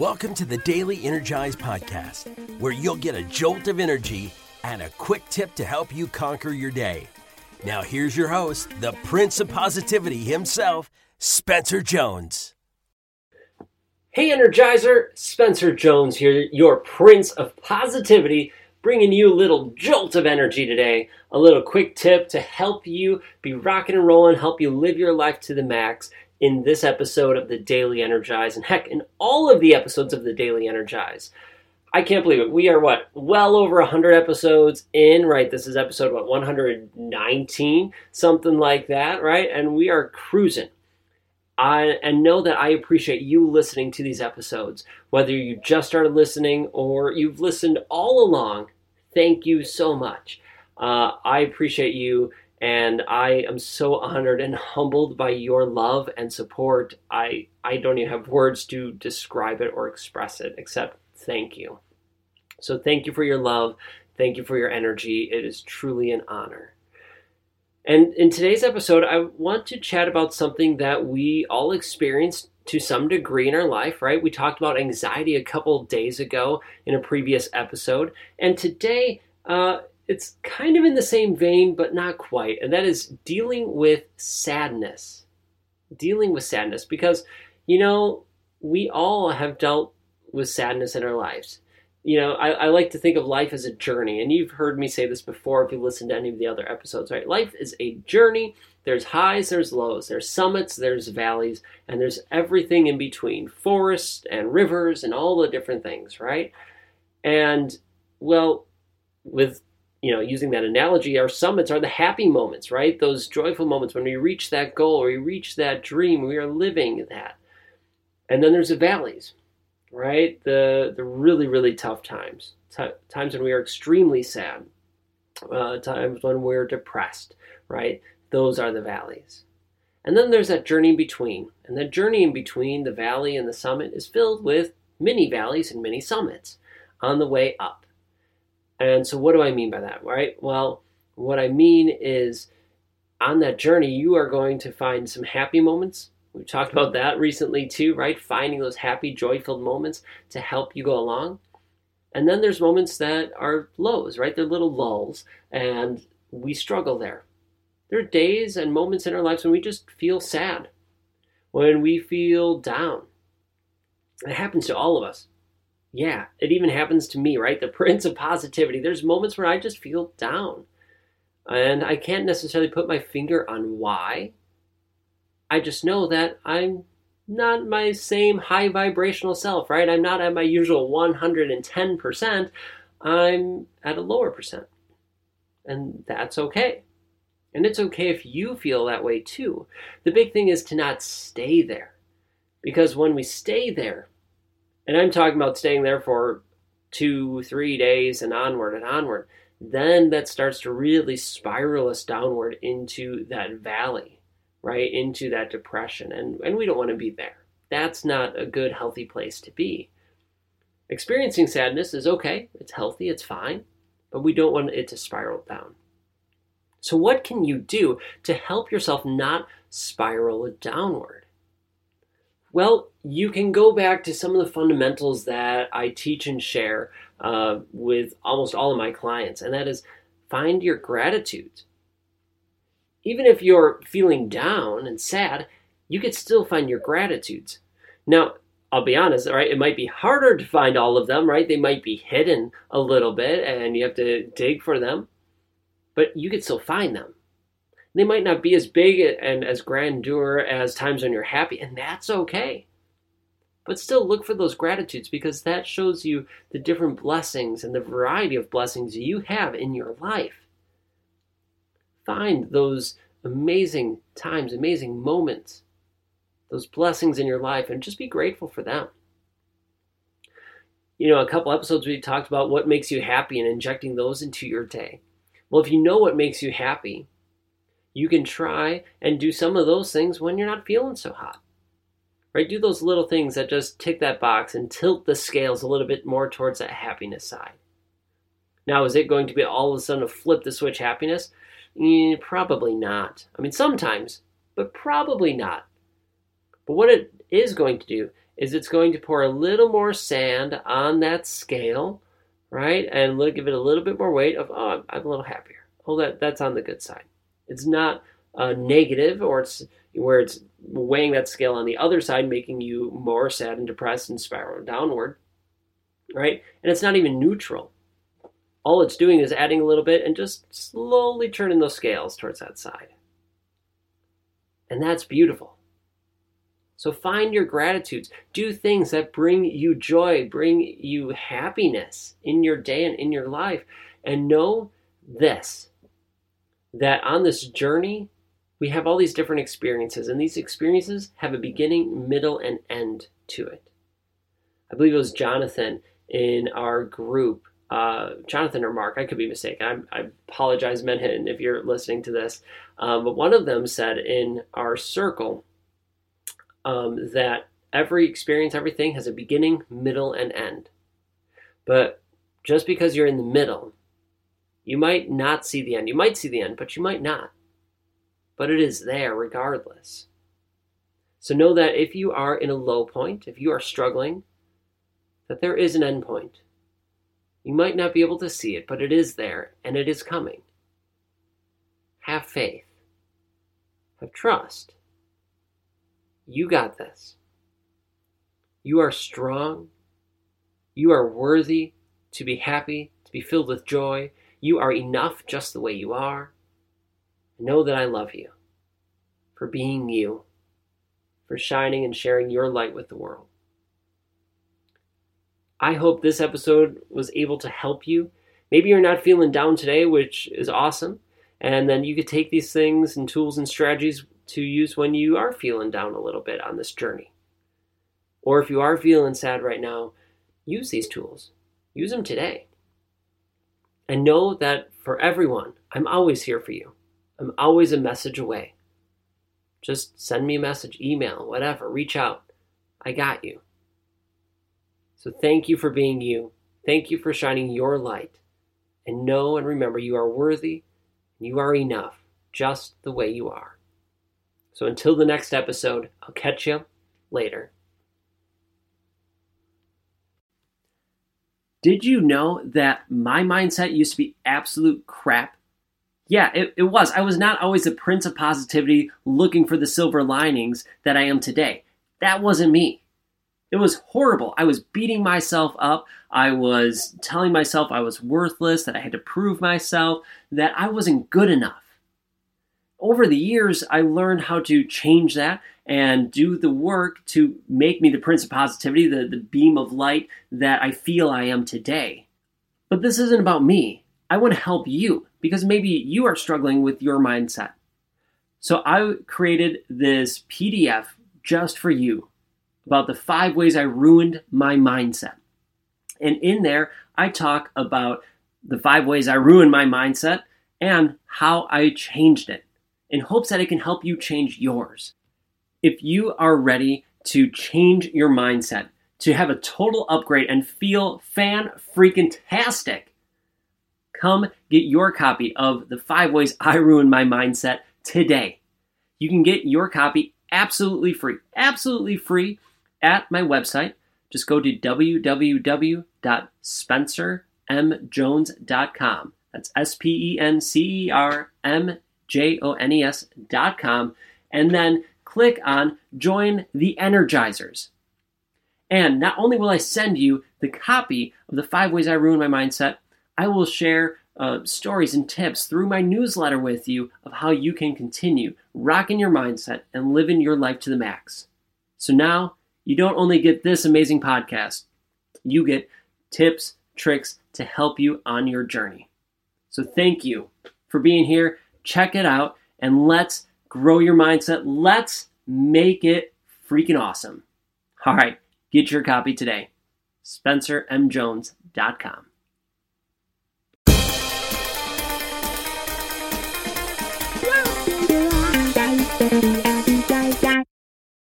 Welcome to the Daily Energize Podcast, where you'll get a jolt of energy and a quick tip to help you conquer your day. Now, here's your host, the Prince of Positivity himself, Spencer Jones. Hey, Energizer! Spencer Jones here, your Prince of Positivity, bringing you a little jolt of energy today. A little quick tip to help you be rocking and rolling, help you live your life to the max, in this episode of the Daily Energize, and heck, in all of the episodes of the Daily Energize. I can't believe it. We are what well over 100 episodes in, right? This is episode what 119, something like that, right? And we are cruising. I and know that I appreciate you listening to these episodes, whether you just started listening or you've listened all along. Thank you so much. Uh, I appreciate you and I am so honored and humbled by your love and support. I I don't even have words to describe it or express it except thank you. So thank you for your love. Thank you for your energy. It is truly an honor. And in today's episode, I want to chat about something that we all experience to some degree in our life, right? We talked about anxiety a couple days ago in a previous episode. And today, uh, it's kind of in the same vein, but not quite, and that is dealing with sadness. Dealing with sadness, because, you know, we all have dealt with sadness in our lives. You know, I, I like to think of life as a journey, and you've heard me say this before if you listened to any of the other episodes, right? Life is a journey. There's highs, there's lows, there's summits, there's valleys, and there's everything in between forests and rivers and all the different things, right? And, well, with you know, using that analogy, our summits are the happy moments, right? Those joyful moments when we reach that goal or we reach that dream, we are living that. And then there's the valleys, right? The the really really tough times, T- times when we are extremely sad, uh, times when we're depressed, right? Those are the valleys. And then there's that journey in between, and that journey in between the valley and the summit is filled with many valleys and many summits on the way up. And so, what do I mean by that, right? Well, what I mean is on that journey, you are going to find some happy moments. We've talked about that recently too, right? Finding those happy, joy filled moments to help you go along. And then there's moments that are lows, right? They're little lulls, and we struggle there. There are days and moments in our lives when we just feel sad, when we feel down. It happens to all of us. Yeah, it even happens to me, right? The prince of positivity. There's moments where I just feel down. And I can't necessarily put my finger on why. I just know that I'm not my same high vibrational self, right? I'm not at my usual 110%. I'm at a lower percent. And that's okay. And it's okay if you feel that way too. The big thing is to not stay there. Because when we stay there, and I'm talking about staying there for two, three days and onward and onward, then that starts to really spiral us downward into that valley, right? Into that depression. And, and we don't want to be there. That's not a good, healthy place to be. Experiencing sadness is okay, it's healthy, it's fine, but we don't want it to spiral down. So, what can you do to help yourself not spiral downward? Well, you can go back to some of the fundamentals that I teach and share uh, with almost all of my clients, and that is find your gratitude. Even if you're feeling down and sad, you could still find your gratitudes. Now, I'll be honest, right? It might be harder to find all of them, right? They might be hidden a little bit and you have to dig for them, but you could still find them. They might not be as big and as grandeur as times when you're happy, and that's okay. But still look for those gratitudes because that shows you the different blessings and the variety of blessings you have in your life. Find those amazing times, amazing moments, those blessings in your life, and just be grateful for them. You know, a couple episodes we talked about what makes you happy and injecting those into your day. Well, if you know what makes you happy, you can try and do some of those things when you're not feeling so hot. Right? Do those little things that just tick that box and tilt the scales a little bit more towards that happiness side. Now, is it going to be all of a sudden a flip the switch happiness? Eh, probably not. I mean, sometimes, but probably not. But what it is going to do is it's going to pour a little more sand on that scale, right? And give it a little bit more weight of, oh, I'm a little happier. Oh, that, that's on the good side. It's not uh, negative or it's where it's weighing that scale on the other side, making you more sad and depressed and spiral downward, right? And it's not even neutral. All it's doing is adding a little bit and just slowly turning those scales towards that side. And that's beautiful. So find your gratitudes. Do things that bring you joy, bring you happiness in your day and in your life. And know this that on this journey, we have all these different experiences, and these experiences have a beginning, middle, and end to it. I believe it was Jonathan in our group, uh, Jonathan or Mark, I could be mistaken. I, I apologize, Menhin, if you're listening to this. Um, but one of them said in our circle um, that every experience, everything has a beginning, middle, and end. But just because you're in the middle, you might not see the end. You might see the end, but you might not but it is there regardless. So know that if you are in a low point, if you are struggling, that there is an end point. You might not be able to see it, but it is there and it is coming. Have faith. Have trust. You got this. You are strong. You are worthy to be happy, to be filled with joy. You are enough just the way you are. Know that I love you for being you, for shining and sharing your light with the world. I hope this episode was able to help you. Maybe you're not feeling down today, which is awesome. And then you could take these things and tools and strategies to use when you are feeling down a little bit on this journey. Or if you are feeling sad right now, use these tools. Use them today. And know that for everyone, I'm always here for you. I'm always a message away. Just send me a message, email, whatever, reach out. I got you. So thank you for being you. Thank you for shining your light. And know and remember you are worthy you are enough just the way you are. So until the next episode, I'll catch you later. Did you know that my mindset used to be absolute crap? Yeah, it, it was. I was not always the prince of positivity looking for the silver linings that I am today. That wasn't me. It was horrible. I was beating myself up. I was telling myself I was worthless, that I had to prove myself, that I wasn't good enough. Over the years, I learned how to change that and do the work to make me the prince of positivity, the, the beam of light that I feel I am today. But this isn't about me. I want to help you because maybe you are struggling with your mindset. So I created this PDF just for you about the five ways I ruined my mindset. And in there, I talk about the five ways I ruined my mindset and how I changed it in hopes that it can help you change yours. If you are ready to change your mindset, to have a total upgrade and feel fan freaking tastic, Come get your copy of The Five Ways I Ruined My Mindset today. You can get your copy absolutely free, absolutely free at my website. Just go to www.spencermjones.com. That's S P E N C E R M J O N E S.com. And then click on Join the Energizers. And not only will I send you the copy of the five ways I Ruin my mindset, I will share uh, stories and tips through my newsletter with you of how you can continue rocking your mindset and living your life to the max. So now you don't only get this amazing podcast, you get tips, tricks to help you on your journey. So thank you for being here. Check it out and let's grow your mindset. Let's make it freaking awesome. All right, get your copy today. SpencerMJones.com.